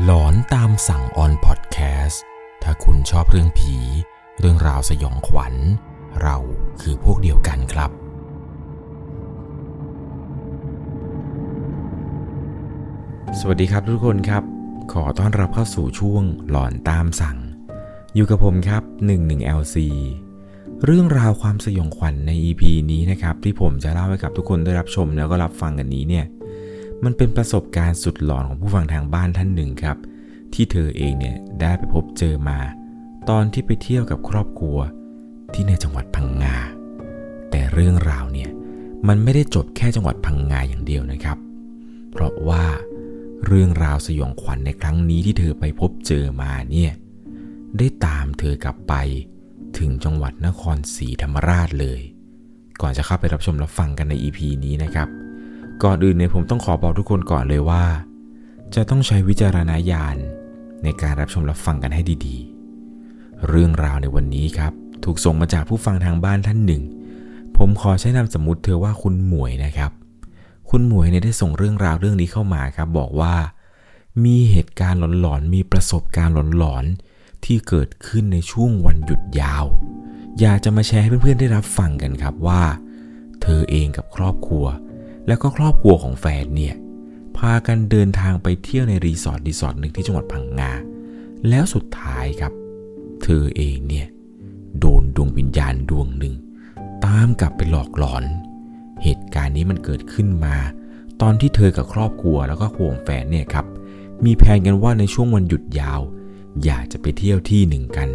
หลอนตามสั่งออนพอดแคสต์ถ้าคุณชอบเรื่องผี เรื่องราวสยองขวัญ เราคือพวกเดียวกันครับ สวัสดีครับทุกคนครับ ขอต้อนรับเข้าสู่ช่วงหลอนตามสั่ง อยู่กับผมครับ 11LC เรื่องราวความสยองขวัญใน EP นี้นะครับ ที่ผมจะเล่าให้กับทุกคนได้รับชมแล้วก็รับฟังกันนี้เนี่ย มันเป็นประสบการณ์สุดหลอนของผู้ฟังทางบ้านท่านหนึ่งครับ ที่เธอเองเนี่ยได้ไปพบเจอมา ตอนที่ไปเที่ยวกับครอบครัวที่ในจังหวัดพังงา แต่เรื่องราวเนี่ยมันไม่ได้จบแค่จังหวัดพังงาอย่างเดียวนะครับ เพราะว่าเรื่องราวสยองขวัญในครั้งนี้ที่เธอไปพบเจอมาเนี่ยได้ตามเธอกลับไปถึงจังหวัดนครศรีธรรมราชเลย ก่อนจะเข้าไปรับชมรับฟังกันใน EP นี้นะครับ ก่อนอื่นเนี่ยผมต้องขอบอกทุกคนก่อนเลยว่า จะต้องใช้วิจารณญาณในการรับชมรับฟังกันให้ดีๆ เรื่องราวในวันนี้ครับ ถูกส่งมาจากผู้ฟังทางบ้านท่านหนึ่ง ผมขอใช้นามสมมติเธอว่าคุณหมวยนะครับ คุณหมวยเนี่ยได้ส่งเรื่องราวเรื่องนี้เข้ามาครับ บอกว่า มีเหตุการณ์หลอนๆ มีประสบการณ์หลอนๆ ที่เกิดขึ้นในช่วงวันหยุดยาว อยากจะมาแชร์ให้เพื่อนๆได้รับฟังกันครับว่า เธอเองกับครอบครัว แล้วก็ครอบครัวของแฟนเนี่ย พากันเดินทางไปเที่ยวในรีสอร์ทรีสอร์ทหนึ่งที่จังหวัดพังงา แล้วสุดท้ายครับ เธอเองเนี่ย โดนดวงวิญญาณดวงหนึ่ง ตามกลับไปหลอกหลอน เหตุการณ์นี้มันเกิดขึ้นมา ตอนที่เธอกับครอบครัวแล้วก็ครอบครัวของแฟนเนี่ยครับ มีแผนกันว่าในช่วงวันหยุดยาว อยากจะไปเที่ยวที่หนึ่งกัน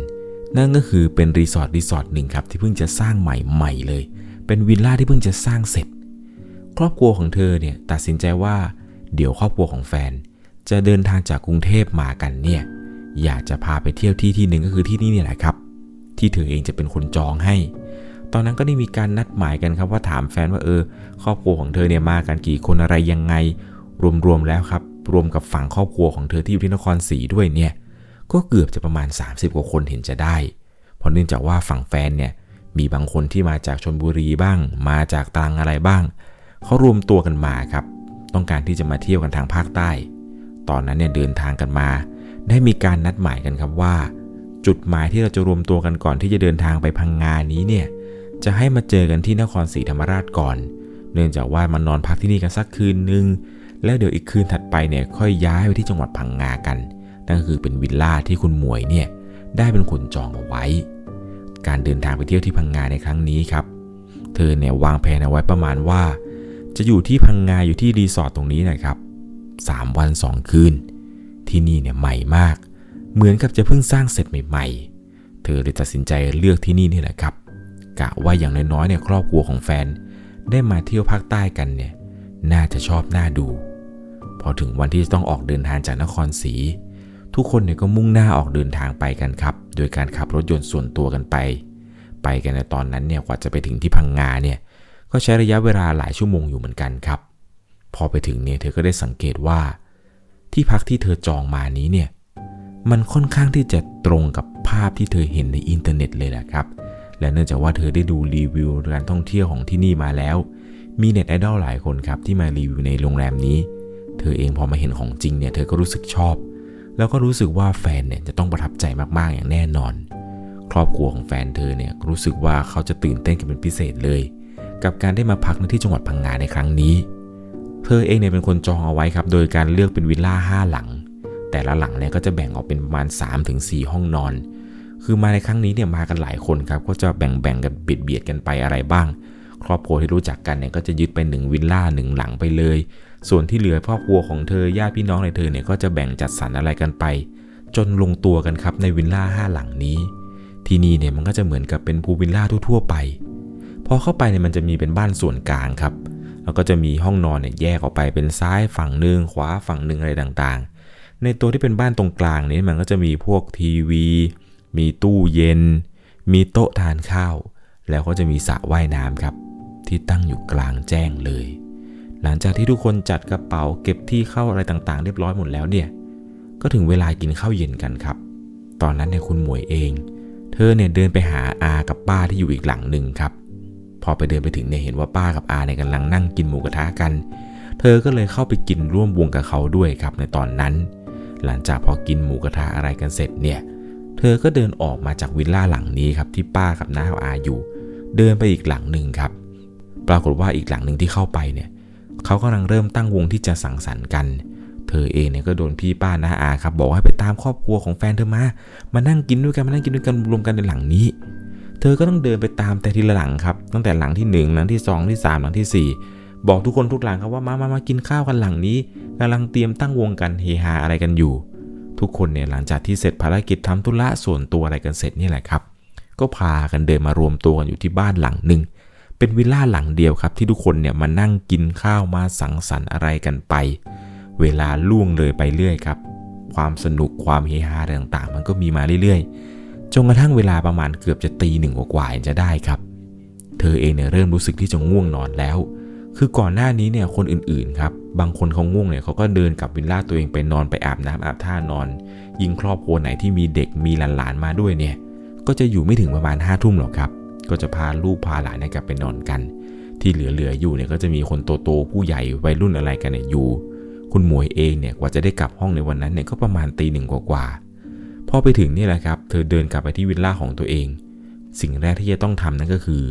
นั่นก็คือเป็นรีสอร์ทรีสอร์ทหนึ่งครับที่เพิ่งจะสร้างใหม่ๆเลย เป็นวิลล่าที่เพิ่งจะสร้างเสร็จ ครอบครัวของเธอเนี่ยตัดสินใจว่า เดี๋ยวครอบครัวของแฟน จะเดินทางจากกรุงเทพมากันเนี่ย อยากจะพาไปเที่ยวที่ที่หนึ่งก็คือที่นี่นี่แหละครับ ที่เธอเองจะเป็นคนจองให้ ตอนนั้นก็ได้มีการนัดหมายกันครับว่าถามแฟนว่าเออ ครอบครัวของเธอเนี่ยมากันกี่คนอะไรยังไง รวมๆแล้วครับ รวมกับฝั่งครอบครัวของเธอที่อยู่ที่นครศรีด้วยเนี่ย ก็เกือบจะประมาณ 30 กว่าคนเห็นจะได้ เพราะเนื่องจากว่าฝั่งแฟนเนี่ยมีบางคนที่มาจากชนบุรีบ้าง มาจากตรังอะไรบ้าง เขารวมตัวกันมาครับ ต้องการที่จะมาเที่ยวกันทางภาคใต้ ตอนนั้นเนี่ยเดินทางกันมา ได้มีการนัดหมายกันครับว่า จุดหมายที่เราจะรวมตัวกันก่อนที่จะเดินทางไปพังงานนี้เนี่ยจะให้มาเจอกันที่นครศรีธรรมราชก่อน เนื่องจากว่ามานอนพักที่นี่กันสักคืนนึง แล้วเดี๋ยวอีกคืนถัดไปเนี่ยค่อยย้ายไปที่จังหวัดพังงากัน นั่นก็คือเป็นวิลล่าที่คุณหมวยเนี่ยได้เป็นคนจองเอาไว้ การเดินทางไปเที่ยวที่พังงาในครั้งนี้ครับ เธอเนี่ยวางแผนเอาไว้ประมาณว่า จะอยู่ที่พังงาอยู่ที่รีสอร์ทตรงนี้นะครับ3วัน 2 คืน ที่นี่เนี่ยใหม่มาก เหมือนกับจะเพิ่งสร้างเสร็จใหม่ ๆ เธอเลยตัดสินใจเลือกที่นี่นี่แหละครับกะว่าอย่างน้อยๆเนี่ยครอบครัวของแฟน ได้มาเที่ยวภาคใต้กันเนี่ยน่าจะชอบน่าดู พอถึงวันที่จะต้องออกเดินทางจากนครศรีทุกคนเนี่ยก็มุ่งหน้าออกเดินทางไปกันครับ โดยการขับรถยนต์ส่วนตัวกันไป ไปกันในตอนนั้นเนี่ยกว่าจะไปถึงที่พังงาเนี่ย ก็ใช้ระยะเวลาหลายชั่วโมงอยู่เหมือนกันครับ พอไปถึงเนี่ยเธอก็ได้สังเกตว่า ที่พักที่เธอจองมานี้เนี่ยมันค่อนข้างที่จะตรงกับภาพที่เธอเห็นในอินเทอร์เน็ตเลยแหละครับ และเนื่องจากว่าเธอได้ดูรีวิวการท่องเที่ยวของที่นี่มาแล้ว มีเน็ตไอดอลหลายคนครับที่มารีวิวในโรงแรมนี้ เธอเองพอมาเห็นของจริงเนี่ยเธอก็รู้สึกชอบ แล้วก็รู้สึกว่าแฟนเนี่ยจะต้องประทับใจมากๆอย่างแน่นอน ครอบครัวของแฟนเธอเนี่ยรู้สึกว่าเขาจะตื่นเต้นกันเป็นพิเศษเลย กับการได้มาพักในที่จังหวัดพังงาในครั้งนี้ เธอเองเนี่ยเป็นคนจองเอาไว้ครับ โดยการเลือกเป็นวิลล่าห้าหลัง แต่ละหลังเนี่ยก็จะแบ่งออกเป็นประมาณ 3-4 ห้องนอน คือมาในครั้งนี้เนี่ยมากันหลายคนครับ ก็จะแบ่งๆกันเบียดเบียดกันไปอะไรบ้าง ครอบครัวที่รู้จักกันเนี่ยก็จะยึดไปหนึ่งวิลล่าหนึ่งหลังไปเลย ส่วนที่เหลือครอบครัวของเธอญาติพี่น้องในเธอเนี่ยก็จะแบ่งจัดสรรอะไรกันไป จนลงตัวกันครับในวิลล่าห้าหลังนี้ ที่นี่เนี่ยมันก็จะเหมือนกับเป็นพูวิลล่าทั่วๆไป พอเข้าไปเนี่ยมันจะมีเป็นบ้านส่วนกลางครับ แล้วก็จะมีห้องนอนเนี่ยแยกออกไปเป็นซ้ายฝั่งหนึ่งขวาฝั่งหนึ่งอะไรต่างๆ ในตัวที่เป็นบ้านตรงกลางนี้มันก็จะมีพวกทีวี มีตู้เย็น มีโต๊ะทานข้าว แล้วก็จะมีสระว่ายน้ำครับ ที่ตั้งอยู่กลางแจ้งเลย หลังจากที่ทุกคนจัดกระเป๋าเก็บที่เข้าอะไรต่างๆ เรียบร้อยหมดแล้วเนี่ย ก็ถึงเวลากินข้าวเย็นกันครับ ตอนนั้นเนี่ยคุณหมวยเอง เธอเนี่ยเดินไปหาอากับป้าที่อยู่อีกหลังหนึ่งครับ อไปเดินไปถึงเนี่ยเห็นว่าป้ากับอาเนี่ยกำลังนั่งกินหมูกระทะกัน เธอก็เลยเข้าไปกินร่วมวงกับเขาด้วยครับในตอนนั้น หลังจากพอกินหมูกระทะอะไรกันเสร็จเนี่ย เธอก็เดินออกมาจากวิลล่าหลังนี้ครับที่ป้ากับน้าอาอยู่ เดินไปอีกหลังหนึ่งครับ ปรากฏว่าอีกหลังหนึ่งที่เข้าไปเนี่ยเขากำลังเริ่มตั้งวงที่จะสังสรรค์กัน เธอเองเนี่ยก็โดนพี่ป้าน้าอาครับบอกให้ไปตามครอบครัวของแฟนเธอมา มานั่งกินด้วยกันมานั่งกินด้วยกันรวมกันในหลังนี้ เธอก็ต้องเดินไปตามแต่ทีละหลังครับ ตั้งแต่หลังที่1หลังที่ 2 ที่ 3 หลังที่ 4 บอกทุกคนทุกหลังครับว่ามามามากินข้าวกันหลังนี้กำลังเตรียมตั้งวงกันเฮฮาอะไรกันอยู่ ทุกคนเนี่ยหลังจากที่เสร็จภารกิจทำธุระส่วนตัวอะไรกันเสร็จนี่แหละครับ ก็พากันเดินมารวมตัวกันอยู่ที่บ้านหลังหนึ่งเป็นวิลล่าหลังเดียวครับ ที่ทุกคนเนี่ยมานั่งกินข้าวมาสังสรรค์อะไรกันไป เวลาล่วงเลยไปเรื่อยครับ ความสนุกความเฮฮาต่างๆ มันก็มีมาเรื่อยๆ จนกระทั่งเวลาประมาณเกือบจะตีหนึ่งกว่าๆจะได้ครับ เธอเองเนี่ยเริ่มรู้สึกที่จะง่วงนอนแล้ว คือก่อนหน้านี้เนี่ยคนอื่นๆครับ บางคนเขาง่วงเนี่ยเขาก็เดินกลับวิลล่าตัวเองไปนอนไปอาบน้ำอาบท่านอน ยิ่งครอบครัวไหนที่มีเด็กมีหลานๆมาด้วยเนี่ย ก็จะอยู่ไม่ถึงประมาณห้าทุ่มหรอกครับ ก็จะพาลูกพาหลานเนี่ยกลับไปนอนกัน ที่เหลือๆอยู่เนี่ยก็จะมีคนโตๆผู้ใหญ่วัยรุ่นอะไรกันเนี่ยอยู่ คุณหมวยเองเนี่ยกว่าจะได้กลับห้องในวันนั้นเนี่ยก็ประมาณตีหนึ่งกว่าๆ พอไปถึงนี่แหละครับ เธอเดินกลับไปที่วิลล่าของตัวเอง สิ่งแรกที่จะต้องทำนั่นก็คือ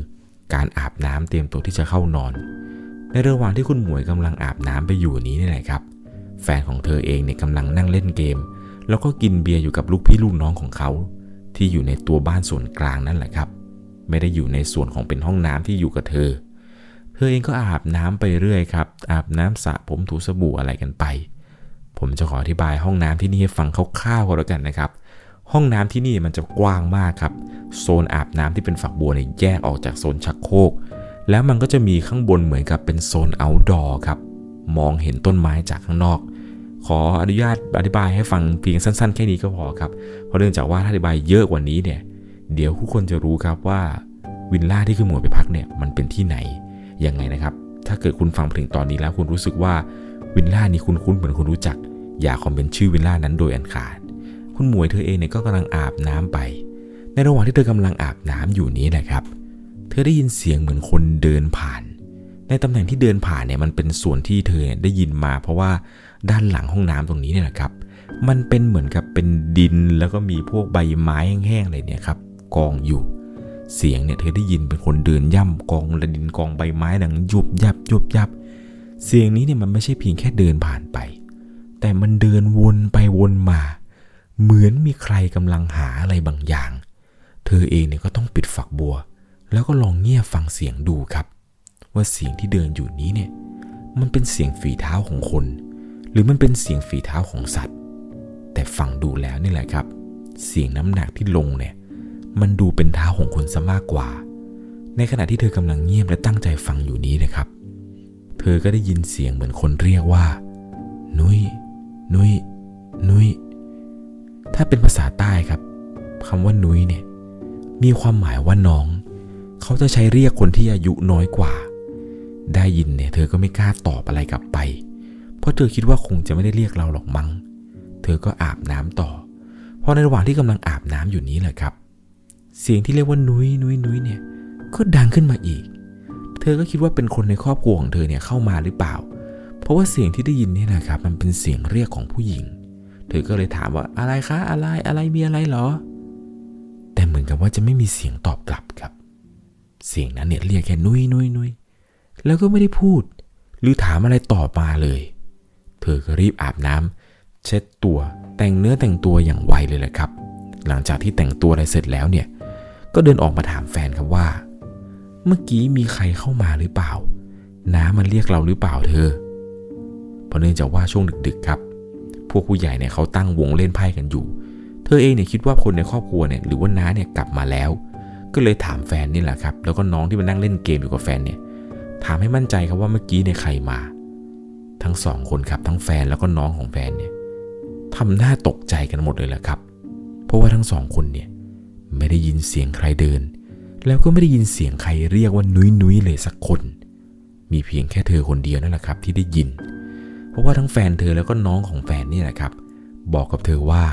การอาบน้ำเตรียมตัวที่จะเข้านอน ในระหว่างที่คุณหมวยกำลังอาบน้ำไปอยู่นี้นี่แหละครับ แฟนของเธอเองเนี่ยกำลังนั่งเล่นเกม แล้วก็กินเบียร์อยู่กับลูกพี่ลูกน้องของเขา ที่อยู่ในตัวบ้านส่วนกลางนั่นแหละครับ ไม่ได้อยู่ในส่วนของเป็นห้องน้ำที่อยู่กับเธอ เธอเองก็อาบน้ำไปเรื่อยครับ อาบน้ำสระผมถูสบู่อะไรกันไป ผมจะขออธิบายห้องน้ำที่นี่ให้ฟังคร่าวๆก็แล้วกันนะครับ ห้องน้ำที่นี่มันจะกว้างมากครับ โซนอาบน้ำที่เป็นฝักบัวเนี่ยแยกออกจากโซนชักโครก แล้วมันก็จะมีข้างบนเหมือนกับเป็นโซน outdoor ครับ มองเห็นต้นไม้จากข้างนอก ขออนุญาตอธิบายให้ฟังเพียงสั้น ๆ แค่นี้ก็พอครับ เพราะเนื่องจากว่าถ้าอธิบายเยอะกว่านี้เนี่ย เดี๋ยวทุกคนจะรู้ครับว่าวิลล่าที่คือหมวยไปพักเนี่ยมันเป็นที่ไหนยังไงนะครับ ถ้าเกิดคุณฟังถึงตอนนี้แล้วคุณรู้สึกว่าวิลล่านี้คุณคุ้นเหมือนคุณรู้จัก อย่าคอมเมนต์ชื่อวิลล่านั้นโดยอันขาด คุณหมวยเธอเองเนี่ยก็กำลังอาบน้ำไป ในระหว่างที่เธอกำลังอาบน้ำอยู่นี้นะครับ เธอได้ยินเสียงเหมือนคนเดินผ่าน ในตำแหน่งที่เดินผ่านเนี่ยมันเป็นส่วนที่เธอได้ยินมา เพราะว่าด้านหลังห้องน้ำตรงนี้เนี่ยแหละครับ มันเป็นเหมือนกับเป็นดินแล้วก็มีพวกใบไม้แห้งๆอะไรเนี่ยครับกองอยู่ เสียงเนี่ยเธอได้ยินเป็นคนเดินย่ำกองระดินกองใบไม้ดังยุบยับยุบยับ เสียงนี้เนี่ยมันไม่ใช่เพียงแค่เดินผ่านไป แต่มันเดินวนไปวนมา เหมือนมีใครกำลังหาอะไรบางอย่าง เธอเองเนี่ยก็ต้องปิดฝักบัว แล้วก็ลองเงี่ยฟังเสียงดูครับ ว่าเสียงที่เดินอยู่นี้เนี่ย มันเป็นเสียงฝีเท้าของคน หรือมันเป็นเสียงฝีเท้าของสัตว์ แต่ฟังดูแล้วนี่แหละครับ เสียงน้ำหนักที่ลงเนี่ย มันดูเป็นเท้าของคนซะมากกว่า ในขณะที่เธอกำลังเงียบและตั้งใจฟังอยู่นี้นะครับ เธอก็ได้ยินเสียงเหมือนคนเรียกว่า นุย้ยนุย้ยนุย้ย ถ้าเป็นภาษาใต้ครับคำว่านุ้ยเนี่ยมีความหมายว่าน้อง เขาจะใช้เรียกคนที่อายุน้อยกว่า ได้ยินเนี่ย เธอก็ไม่กล้าตอบอะไรกลับไป เพราะเธอคิดว่าคงจะไม่ได้เรียกเราหรอกมั้ง เธอก็อาบน้ำต่อ เพราะในระหว่างที่กำลังอาบน้ำอยู่นี้แหละครับ เสียงที่เรียกว่านุ้ยนุ้ยนุ้ยเนี่ย ก็ดังขึ้นมาอีก เธอก็คิดว่าเป็นคนในครอบครัวของเธอเนี่ยเข้ามาหรือเปล่า เพราะว่าเสียงที่ได้ยินเนี่ยนะครับ มันเป็นเสียงเรียกของผู้หญิง เธอก็เลยถามว่าอะไรคะอะไรอะไรมีอะไรหรอ แต่เหมือนกับว่าจะไม่มีเสียงตอบกลับครับ เสียงนั้นเนี่ยเรียกแค่นุ้ยนุ้ยนุ้ยแล้วก็ไม่ได้พูด หรือถามอะไรต่อมาเลย เธอก็รีบอาบน้ำเช็ดตัวแต่งเนื้อแต่งตัวอย่างไวเลยแหละครับ หลังจากที่แต่งตัวอะไรเสร็จแล้วเนี่ย ก็เดินออกมาถามแฟนครับว่า เมื่อกี้มีใครเข้ามาหรือเปล่า น้ามันเรียกเราหรือเปล่าเธอ เพราะเนื่องจากว่าช่วงดึกๆครับ วกผู้ใหญ่เนี่ยเขาตั้งวงเล่นไพ่กันอยู่ เธอเองเนี่ยคิดว่าคนในครอบครัวเนี่ยหรือว่าน้าเนี่ยกลับมาแล้ว ก็เลยถามแฟนนี่แหละครับ แล้วก็น้องที่มานั่งเล่นเกมอยู่กับแฟนเนี่ยถามให้มั่นใจครับว่าเมื่อกี้เนี่ยใครมา ทั้งสองคนครับทั้งแฟนแล้วก็น้องของแฟนเนี่ยทำหน้าตกใจกันหมดเลยแหละครับ เพราะว่าทั้งสองคนเนี่ยไม่ได้ยินเสียงใครเดิน แล้วก็ไม่ได้ยินเสียงใครเรียกว่านุ้ยนุ้ยเลยสักคน มีเพียงแค่เธอคนเดียวนั่นแหละครับที่ได้ยินเราะว่าทั้งแฟนเธอแล้วก็น้องของแฟนนี่แหละครับ บอกกับเธอว่า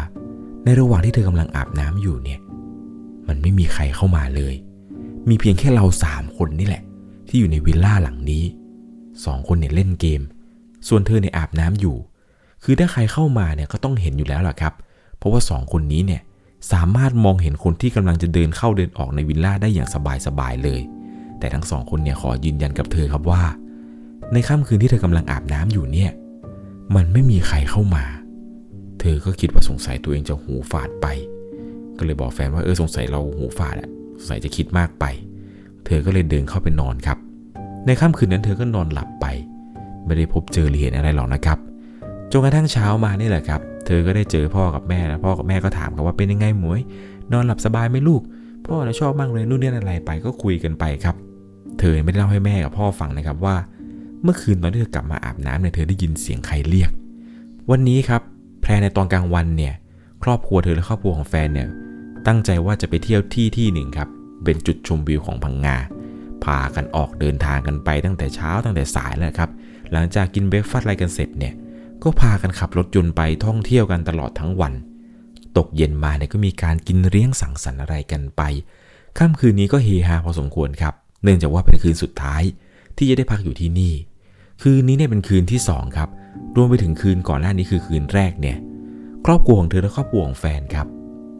ในระหว่างที่เธอกำลังอาบน้ำอยู่เนี่ย มันไม่มีใครเข้ามาเลย มีเพียงแค่เราสามคนนี่แหละ ที่อยู่ในวิลล่าหลังนี้สองคนเนี่ยเล่นเกม ส่วนเธอเนี่ยอาบน้ำอยู่ คือถ้าใครเข้ามาเนี่ยก็ต้องเห็นอยู่แล้วล่ะครับ เพราะว่าสองคนนี้เนี่ยสามารถมองเห็นคนที่กำลังจะเดินเข้าเดินออกในวิลล่าได้อย่างสบายๆเลย แต่ทั้งสองคนเนี่ยขอยืนยันกับเธอครับว่า ในค่ำคืนที่เธอกำลังอาบน้ำอยู่เนี่ย มันไม่มีใครเข้ามา เธอก็คิดว่าสงสัยตัวเองจะหูฝาดไป ก็เลยบอกแฟนว่าเออสงสัยเราหูฝาดอะสงสัยจะคิดมากไป เธอก็เลยเดินเข้าไปนอนครับ ในค่ำคืนนั้นเธอก็นอนหลับไป ไม่ได้พบเจอหรือเห็นอะไรหรอกนะครับจนกระทั่งเช้ามานี่แหละครับ เธอก็ได้เจอพ่อกับแม่แล้วพ่อกับแม่ก็ถามกันว่าเป็นยังไงหมวย นอนหลับสบายไหมลูก พ่อนะชอบมากเลยนู่นนี่อะไรไปก็คุยกันไปครับ เธอไม่ได้เล่าให้แม่กับพ่อฟังนะครับว่า เมื่อคืนตอนที่เธอกลับมาอาบน้ำเนี่ยเธอได้ยินเสียงใครเรียก วันนี้ครับแพรในตอนกลางวันเนี่ยครอบครัวเธอและครอบครัวของแฟนเนี่ยตั้งใจว่าจะไปเที่ยวที่ที่หนึ่งครับ เป็นจุดชมวิวของพังงา พากันออกเดินทางกันไปตั้งแต่เช้าตั้งแต่สายแล้วครับ หลังจากกินเบรกฟาสต์อะไรกันเสร็จเนี่ย ก็พากันขับรถยนต์ไปท่องเที่ยวกันตลอดทั้งวัน ตกเย็นมาเนี่ยก็มีการกินเลี้ยงสังสรรค์อะไรกันไป ค่ำคืนนี้ก็เฮฮาพอสมควรครับ เนื่องจากว่าเป็นคืนสุดท้ายที่จะได้พักอยู่ที่นี่ คืนนี้เนี่ยเป็นคืนที่ 2 ครับ รวมไปถึงคืนก่อนหน้านี้คือคืนแรกเนี่ย ครอบครัวของเธอและครอบครัวของแฟนครับ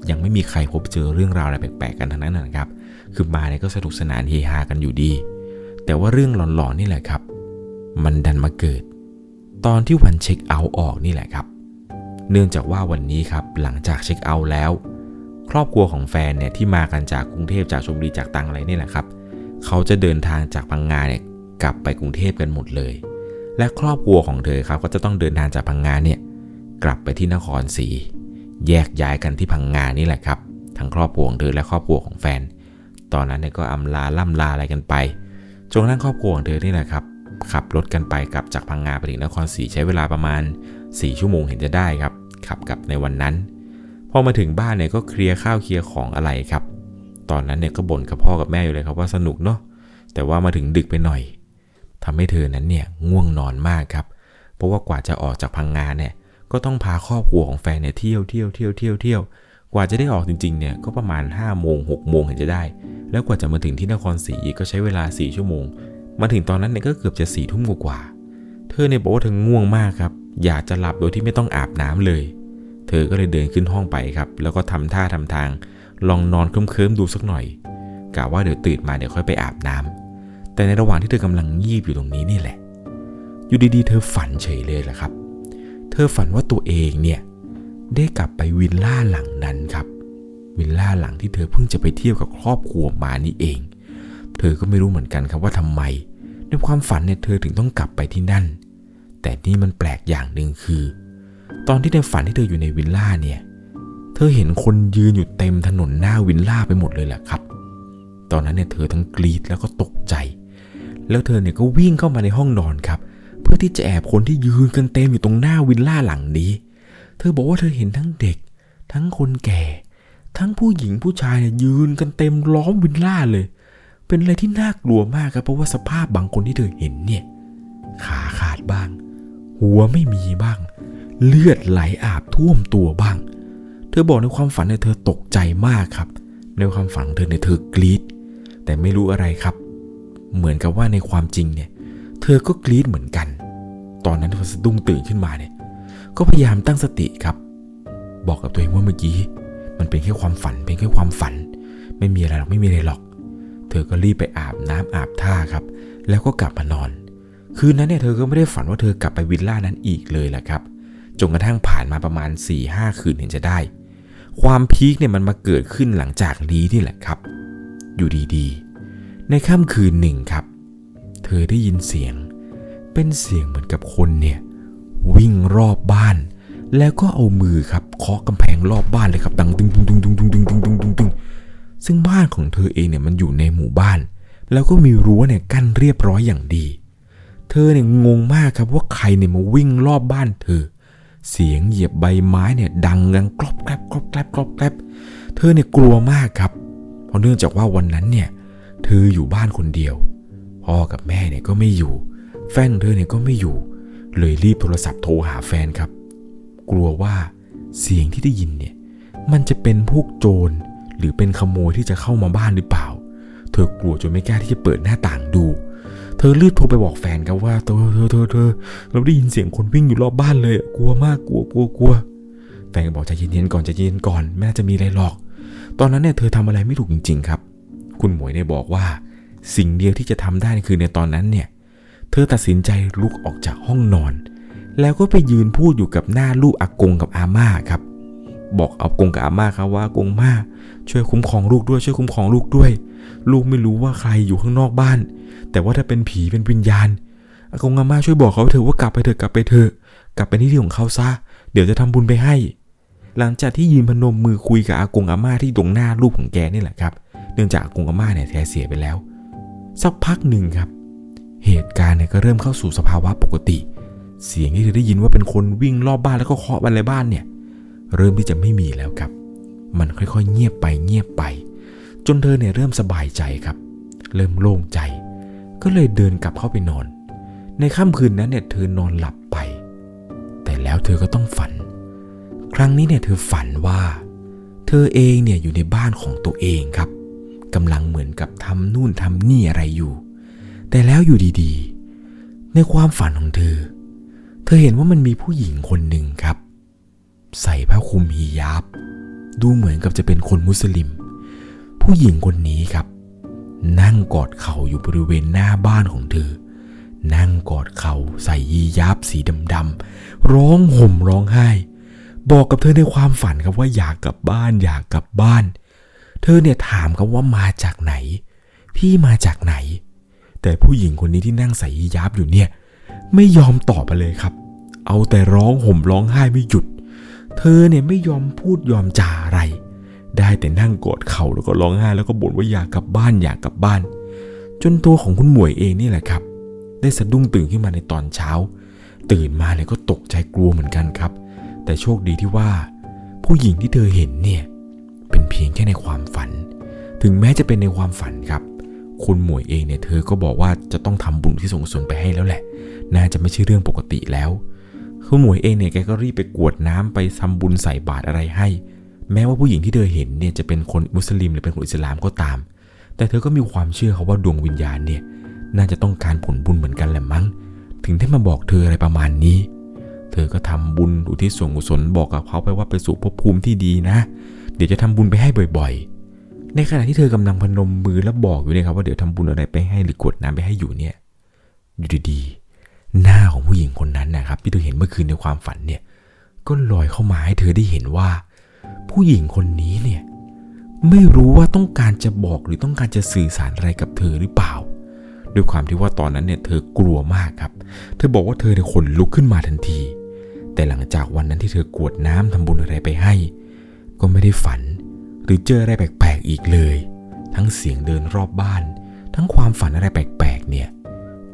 ยังไม่มีใครพบเจอเรื่องราวอะไรแปลกๆกันทั้งนั้นนะครับ คือมาเนี่ยก็สนุกสนานเฮฮากันอยู่ดี แต่ว่าเรื่องหลอนๆนี่แหละครับ มันดันมาเกิด ตอนที่วันเช็คเอาท์ออกนี่แหละครับ เนื่องจากว่าวันนี้ครับหลังจากเช็คเอาท์แล้ว ครอบครัวของแฟนเนี่ยที่มากันจากกรุงเทพจากชลบุรีจากตังอะไรนี่แหละครับ เขาจะเดินทางจากพังงาเนี่ยกลับไปกรุงเทพกันหมดเลย และครอบครัวของเธอครับก็จะต้องเดินทางจากพังงาเนี่ยกลับไปที่นครศรีแยกย้ายกันที่พังงานี่แหละครับ ทั้งครอบครัวของเธอและครอบครัวของแฟน ตอนนั้นเนี่ยก็อำลาล่ำลาอะไรกันไปจนกระทั่งครอบครัวของเธอนี่แหละครับขับรถกันไปกลับจากพังงาไปถึงนครศรีใช้เวลาประมาณ 4 ชั่วโมงเห็นจะได้ครับ ขับกลับในวันนั้น พอมาถึงบ้านเนี่ยก็เคลียร์ข้าวเคลียร์ของอะไรครับ ตอนนั้นเนี่ยก็บ่นกับพ่อกับแม่อยู่เลยครับว่าสนุกเนาะแต่ว่ามาถึงดึกไปหน่อย ทำให้เธอนั้นเนี่ยง่วงนอนมากครับ เพราะว่ากว่าจะออกจากพังงาเนี่ยก็ต้องพาครอบครัวของแฟนเนี่ยเที่ยวเที่ยวเที่ยวเที่ยวเที่ยวกว่าจะได้ออกจริงๆเนี่ยก็ประมาณ5โมง6โมงเห็นจะได้ แล้วกว่าจะมาถึงที่นครศรีก็ใช้เวลา 4 ชั่วโมง มาถึงตอนนั้นเนี่ยก็เกือบจะสี่ทุ่มกว่า เธอเนี่ยบอกว่าเธอง่วงมากครับ อยากจะหลับโดยที่ไม่ต้องอาบน้ำเลย เธอก็เลยเดินขึ้นห้องไปครับ แล้วก็ทำท่าทำทาง ลองนอนเคลิ้มๆดูสักหน่อยกะว่าเดี๋ยวตื่นมาเดี๋ยวค่อยไปอาบน้ำ แต่ในระหว่างที่เธอกำลังงีบอยู่ตรงนี้นี่แหละ อยู่ดีๆ เธอฝันเฉยเลยแหละครับ เธอฝันว่าตัวเองเนี่ยได้กลับไปวิลล่าหลังนั้นครับ วิลล่าหลังที่เธอเพิ่งจะไปเที่ยวกับครอบครัวมานี่เอง เธอก็ไม่รู้เหมือนกันครับว่าทำไม ในความฝันเนี่ยเธอถึงต้องกลับไปที่นั่น แต่นี่มันแปลกอย่างหนึ่งคือ ตอนที่ในฝันที่เธออยู่ในวิลล่าเนี่ย เธอเห็นคนยืนอยู่เต็มถนนหน้าวิลล่าไปหมดเลยแหละครับ ตอนนั้นเนี่ยเธอทั้งกรีดแล้วก็ตกใจ แล้วเธอเนี่ยก็วิ่งเข้ามาในห้องนอนครับ เพื่อที่จะแอบคนที่ยืนกันเต็มอยู่ตรงหน้าวิลล่าหลังนี้ เธอบอกว่าเธอเห็นทั้งเด็ก ทั้งคนแก่ ทั้งผู้หญิงผู้ชายเนี่ยยืนกันเต็มล้อมวิลล่าเลย เป็นอะไรที่น่ากลัวมากครับเพราะว่าสภาพบางคนที่เธอเห็นเนี่ยขาขาดบ้าง หัวไม่มีบ้าง เลือดไหลอาบท่วมตัวบ้าง เธอบอกในความฝันเนี่ยเธอตกใจมากครับ ในความฝันของเธอเนี่ยเธอกรีดแต่ไม่รู้อะไรครับ เหมือนกับว่าในความจริงเนี่ย เธอก็กรีดเหมือนกัน ตอนนั้นเธอสะดุ้งตื่นขึ้นมาเนี่ย ก็พยายามตั้งสติครับ บอกกับตัวเองว่าเมื่อกี้ มันเป็นแค่ความฝัน เป็นแค่ความฝัน ไม่มีอะไรหรอก ไม่มีอะไรหรอก เธอก็รีบไปอาบน้ำอาบท่าครับ แล้วก็กลับมานอน คืนนั้นเนี่ยเธอก็ไม่ได้ฝันว่าเธอกลับไปวิลล่านั้นอีกเลยแหละครับ จนกระทั่งผ่านมาประมาณ4ี่ห้าคืนเห็นจะได้ ความพีคเนี่ยมันมาเกิดขึ้นหลังจากนี้นี่แหละครับ อยู่ดีๆ ในค่ำคืนหนึ่งครับ เธอได้ยินเสียง เป็นเสียงเหมือนกับคนเนี่ย วิ่งรอบบ้าน แล้วก็เอามือครับเคาะกำแพงรอบบ้านเลยครับดังตึงตึงตึงตึงตึงตึงตึงตึงตึงตึงซึ่งบ้านของเธอเองเนี่ยมันอยู่ในหมู่บ้าน แล้วก็มีรั้วเนี่ยกั้นเรียบร้อยอย่างดี เธอเนี่ยงงมากครับว่าใครเนี่ยมาวิ่งรอบบ้านเธอ เสียงเหยียบใบไม้เนี่ยดังดังกรอบแกรบกรอบแกรบกรอบแกรบเธอเนี่ยกลัวมากครับ เพราะเนื่องจากว่าวันนั้นเนี่ยเเธออยู่บ้านคนเดียว พ่อกับแม่เนี่ยก็ไม่อยู่ แฟนของเธอเนี่ยก็ไม่อยู่ เลยรีบโทรศัพท์โทรหาแฟนครับ กลัวว่าเสียงที่ได้ยินเนี่ยมันจะเป็นพวกโจรหรือเป็นขโมยที่จะเข้ามาบ้านหรือเปล่า เธอกลัวจนไม่กล้าที่จะเปิดหน้าต่างดู เธอรีบโทรไปบอกแฟนครับว่าเธอเธอเธอเธอเราได้ยินเสียงคนวิ่งอยู่รอบบ้านเลยกลัวมากกลัวกลัวกลัวแฟนก็บอกใจเย็นๆก่อนใจเย็นก่อนไม่น่าจะมีอะไรหรอก ตอนนั้นเนี่ยเธอทำอะไรไม่ถูกจริง ๆ ครับ คุณหมวยได้บอกว่า สิ่งเดียวที่จะทำได้คือในตอนนั้นเนี่ย เธอตัดสินใจลุกออกจากห้องนอน แล้วก็ไปยืนพูดอยู่กับหน้าลูกอากงกับอาม่าครับ บอกอากงกับอาม่าครับว่าอากงมาช่วยคุ้มครองลูกด้วยช่วยคุ้มครองลูกด้วย ลูกไม่รู้ว่าใครอยู่ข้างนอกบ้าน แต่ว่าถ้าเป็นผีเป็นวิญญาณอากงอาม่าช่วยบอกเขาเถอะว่ากลับไปเถอะกลับไปเถอะกลับไปที่ที่ของเขาซะเดี๋ยวจะทำบุญไปให้ หลังจากที่ยืนพนมมือคุยกับอากงอาม่าที่ตรงหน้ารูปของแกนี่แหละครับ เนื่องจากอากงอาม่าเนี่ยแท้เสียไปแล้ว สักพักหนึ่งครับ เหตุการณ์เนี่ยก็เริ่มเข้าสู่สภาวะปกติ เสียงที่เธอได้ยินว่าเป็นคนวิ่งรอบบ้านแล้วก็เคาะบันไดบ้านเนี่ย เริ่มที่จะไม่มีแล้วครับ มันค่อยๆ เงียบไปเงียบไป จนเธอเนี่ยเริ่มสบายใจครับ เริ่มโล่งใจ ก็เลยเดินกลับเข้าไปนอน ในค่ำคืนนั้นเนี่ยเธอนอนหลับไป แต่แล้วเธอก็ต้องฝัน ครั้งนี้เนี่ยเธอฝันว่า เธอเองเนี่ยอยู่ในบ้านของตัวเองครับ กำลังเหมือนกับทำนู่นทำนี่อะไรอยู่ แต่แล้วอยู่ดีๆ ในความฝันของเธอ เธอเห็นว่ามันมีผู้หญิงคนหนึ่งครับ ใส่ผ้าคลุมฮิญาบ ดูเหมือนกับจะเป็นคนมุสลิม ผู้หญิงคนนี้ครับ นั่งกอดเข่าอยู่บริเวณหน้าบ้านของเธอ นั่งกอดเข่าใส่ยียาบสีดำๆร้องห่มร้องไห้ บอกกับเธอในความฝันครับว่าอยากกลับบ้านอยากกลับบ้าน เธอเนี่ยถามครับว่ามาจากไหน พี่มาจากไหน แต่ผู้หญิงคนนี้ที่นั่งใส่ยียาบอยู่เนี่ย ไม่ยอมตอบไปเลยครับ เอาแต่ร้องห่มร้องไห้ไม่หยุด เธอเนี่ยไม่ยอมพูดยอมจาอะไร ได้แต่นั่งกอดเข่าแล้วก็ร้องไห้แล้วก็บ่นว่าอยากกลับบ้านอยากกลับบ้าน จนตัวของคุณหมวยเองนี่แหละครับ ได้สะดุ้งตื่นขึ้นมาในตอนเช้า ตื่นมาเนี่ยก็ตกใจกลัวเหมือนกันครับ แต่โชคดีที่ว่า ผู้หญิงที่เธอเห็นเนี่ย ค่ในความฝัน ถึงแม้จะเป็นในความฝันครับ คุณหมวยเองเนี่ยเธอก็บอกว่าจะต้องทำบุญที่ส่งกุศลไปให้แล้วแหละ น่าจะไม่ใช่เรื่องปกติแล้ว คุณหมวยเองเนี่ยแกก็รีบไปกวดน้ำไปทำบุญใส่บาตรอะไรให้ แม้ว่าผู้หญิงที่เธอเห็นเนี่ยจะเป็นคนมุสลิมหรือเป็นคนอิสลามก็ตาม แต่เธอก็มีความเชื่อเขาว่าดวงวิญญาณเนี่ยน่าจะต้องการผลบุญเหมือนกันแหละมั้ง ถึงได้มาบอกเธออะไรประมาณนี้ เธอก็ทำบุญอุทิศส่วนกุศลบอกกับเขาไปว่าไปสู่ภพภูมิที่ดีนะ เดี๋ยวจะทำบุญไปให้บ่อยๆ ในขณะที่เธอกำลังพนมมือแล้วบอกอยู่เนี่ยครับว่าเดี๋ยวทำบุญอะไรไปให้หรือกวดน้ำไปให้อยู่เนี่ย อยู่ดีๆ หน้าของผู้หญิงคนนั้นนะครับ ที่เธอเห็นเมื่อคืนในความฝันเนี่ย ก็ลอยเข้ามาให้เธอได้เห็นว่า ผู้หญิงคนนี้เนี่ยไม่รู้ว่าต้องการจะบอกหรือต้องการจะสื่อสารอะไรกับเธอหรือเปล่า ด้วยความที่ว่าตอนนั้นเนี่ยเธอกลัวมากครับ เธอบอกว่าเธอเนี่ยขนลุกขึ้นมาทันที แต่หลังจากวันนั้นที่เธอกวดน้ำทำบุญอะไรไปให้ ก็ไม่ได้ฝัน หรือเจออะไรแปลกๆอีกเลย ทั้งเสียงเดินรอบบ้าน ทั้งความฝันอะไรแปลกๆเนี่ย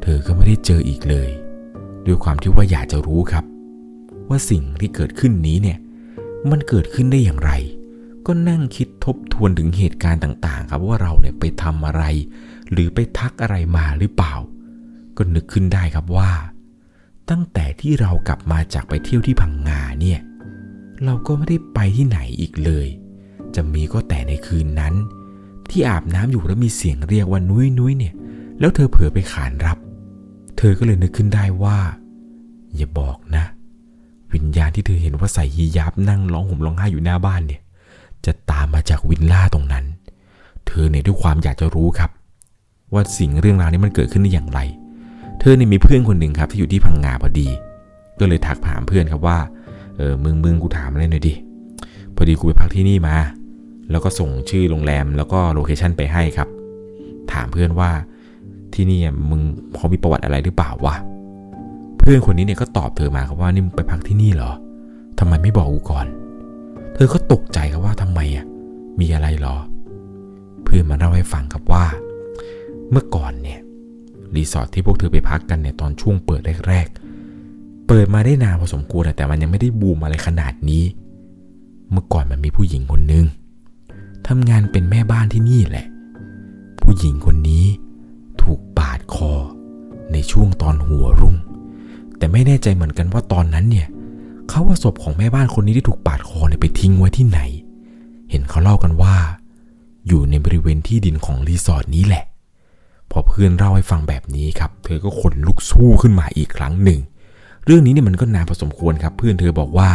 เธอก็ไม่ได้เจออีกเลย ด้วยความที่ว่าอยากจะรู้ครับ ว่าสิ่งที่เกิดขึ้นนี้เนี่ย มันเกิดขึ้นได้อย่างไร ก็นั่งคิดทบทวนถึงเหตุการณ์ต่างๆ ครับว่าเราเนี่ยไปทำอะไร หรือไปทักอะไรมาหรือเปล่า ก็นึกขึ้นได้ครับว่า ตั้งแต่ที่เรากลับมาจากไปเที่ยวที่พังงาเนี่ย เราก็ไม่ได้ไปที่ไหนอีกเลย จะมีก็แต่ในคืนนั้น ที่อาบน้ำอยู่แล้วมีเสียงเรียกว่านุ้ยนุ้ยเนี่ย แล้วเธอเผลอไปขานรับ เธอก็เลยนึกขึ้นได้ว่า อย่าบอกนะ วิญญาณที่เธอเห็นว่าใส่ฮียาบนั่งร้องห่มร้องไห้อยู่หน้าบ้านเนี่ย จะตามมาจากวินล่าตรงนั้น เธอเนี่ยด้วยความอยากจะรู้ครับ ว่าสิ่งเรื่องราวนี้มันเกิดขึ้นได้อย่างไร เธอเนี่ยมีเพื่อนคนหนึ่งครับที่อยู่ที่พังงาพอดี ก็เลยทักถามเพื่อนครับว่า เออมึงมึงกูถามอะไรหน่อยดิพอดีกูไปพักที่นี่มา แล้วก็ส่งชื่อโรงแรมแล้วก็โลเคชันไปให้ครับ ถามเพื่อนว่าที่นี่มึงพอมีประวัติอะไรหรือเปล่าวะเพื่อนคนนี้เนี่ยก็ตอบเธอมาครับว่านี่มึงไปพักที่นี่เหรอทำไมไม่บอกกูก่อน เธอก็ตกใจครับว่าทำไมอะมีอะไรหรอ เพื่อนมาเล่าให้ฟังครับว่า เมื่อก่อนเนี่ยรีสอร์ทที่พวกเธอไปพักกันเนี่ยตอนช่วงเปิดแรกๆ เปิดมาได้นานพอสมควรแต่มันยังไม่ได้บูมอะไรขนาดนี้ เมื่อก่อนมันมีผู้หญิงคนหนึ่งทำงานเป็นแม่บ้านที่นี่แหละ ผู้หญิงคนนี้ถูกปาดคอในช่วงตอนหัวรุ่ง แต่ไม่แน่ใจเหมือนกันว่าตอนนั้นเนี่ยเขาว่าศพของแม่บ้านคนนี้ที่ถูกปาดคอเนี่ยไปทิ้งไว้ที่ไหน เห็นเขาเล่ากันว่า อยู่ในบริเวณที่ดินของรีสอร์ทนี้แหละ พอเพื่อนเล่าให้ฟังแบบนี้ครับ เธอก็ขนลุกสู้ขึ้นมาอีกครั้งหนึ่ง เรื่องนี้เนี่ยมันก็นานพอสมควรครับ เพื่อนเธอบอกว่า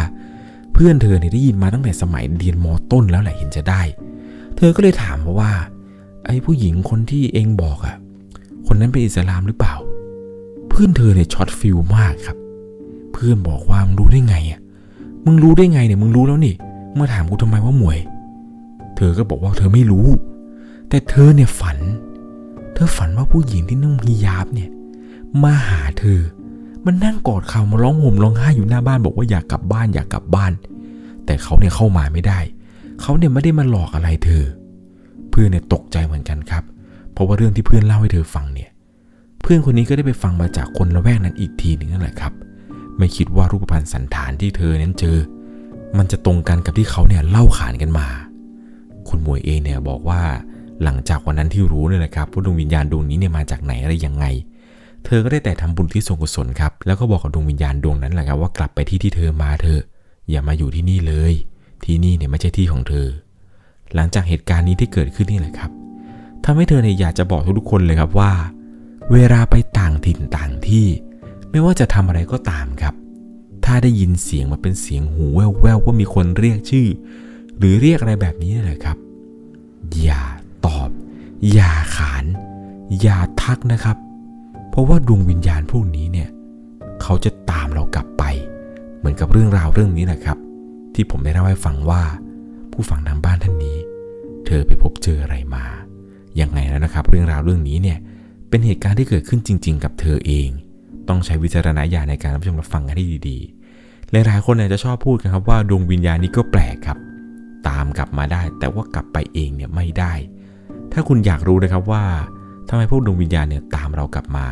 เพื่อนเธอเนี่ยได้ยินมาตั้งแต่สมัยเรียนมต้นแล้วแหละเห็นจะได้ เธอก็เลยถามมาว่า ไอ้ผู้หญิงคนที่เองบอกอะคนนั้นเป็นอิสลามหรือเปล่า เพื่อนเธอเนี่ยช็อต feel มากครับ เพื่อนบอกว่ามึงรู้ได้ไงอะมึงรู้ได้ไงเนี่ยมึงรู้แล้วนี่เมื่อถามกูทำไมว่าหมวย เธอก็บอกว่าเธอไม่รู้ แต่เธอเนี่ยฝัน เธอฝันว่าผู้หญิงที่นุ่งฮิญาบเนี่ย มาหาเธอ มานั่งกอดเข่ามาร้องห่มร้องไห้อยู่หน้าบ้านบอกว่าอยากกลับบ้านอยากกลับบ้าน แต่เขาเนี่ยเข้ามาไม่ได้ เขาเนี่ยไม่ได้มาหลอกอะไรเธอ เพื่อนเนี่ยตกใจเหมือนกันครับ เพราะว่าเรื่องที่เพื่อนเล่าให้เธอฟังเนี่ย เพื่อนคนนี้ก็ได้ไปฟังมาจากคนละแวกนั้นอีกทีหนึ่งนั่นแหละครับ ไม่คิดว่ารูปพรรณสันฐานที่เธอนั้นเจอ มันจะตรงกันกับที่เขาเนี่ยเล่าขานกันมา คุณหมวยเองเนี่ยบอกว่าหลังจากวันนั้นที่รู้เนี่ยแหละครับว่าดวงวิญญาณดวงนี้เนี่ยมาจากไหนอะไรยังไง เธอก็ได้แต่ทำบุญที่ส่วนกุศลครับ แล้วก็บอกกับดวงวิญญาณดวงนั้นแหละครับว่ากลับไปที่ที่เธอมาเธอะ อย่ามาอยู่ที่นี่เลย ที่นี่เนี่ยไม่ใช่ที่ของเธอ หลังจากเหตุการณ์นี้ที่เกิดขึ้นนี่แหละครับทำให้เธอเนี่ยอยากจะบอกทุกๆคนเลยครับว่า เวลาไปต่างถิ่นต่างที่ ไม่ว่าจะทำอะไรก็ตามครับ ถ้าได้ยินเสียงมาเป็นเสียงหูแว่วๆว่ามีคนเรียกชื่อ หรือเรียกอะไรแบบนี้นี่แหละครับ อย่าตอบ อย่าขาน อย่าทักนะครับ เพราะว่าดวงวิญญาณพวกนี้เนี่ยเขาจะตามเรากลับไป เหมือนกับเรื่องราวเรื่องนี้แหละครับ ที่ผมได้เล่าให้ฟังว่า ผู้ฟังทางบ้านท่านนี้ เธอไปพบเจออะไรมายังไงแล้วนะครับ เรื่องราวเรื่องนี้เนี่ยเป็นเหตุการณ์ที่เกิดขึ้นจริง ๆ กับเธอเอง ต้องใช้วิจารณญาณในการรับชมรับฟังกันให้ดีๆหลายๆคนเนี่ยจะชอบพูดกันครับว่าดวงวิญญาณนี้ก็แปลกครับ ตามกลับมาได้ แต่ว่ากลับไปเองเนี่ยไม่ได้ ถ้าคุณอยากรู้นะครับว่าทำไมพวกดวงวิญญาณเนี่ยตามเรากลับมา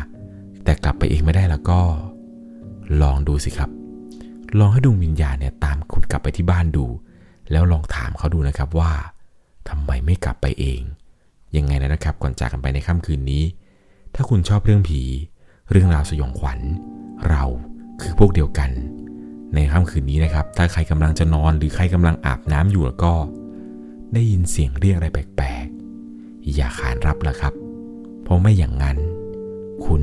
แต่กลับไปเองไม่ได้แล้วก็ ลองดูสิครับ ลองให้ดวงวิญญาณเนี่ยตามคุณกลับไปที่บ้านดู แล้วลองถามเขาดูนะครับว่าทำไมไม่กลับไปเอง ยังไงนะครับ ก่อนจากกันไปในค่ำคืนนี้ ถ้าคุณชอบเรื่องผี เรื่องราวสยองขวัญ เราคือพวกเดียวกัน ในค่ำคืนนี้นะครับ ถ้าใครกำลังจะนอนหรือใครกำลังอาบน้ำอยู่แล้วก็ ได้ยินเสียงเรียกอะไรแปลกๆอย่าขานรับละครับ เพราะไม่อย่างนั้น คุณ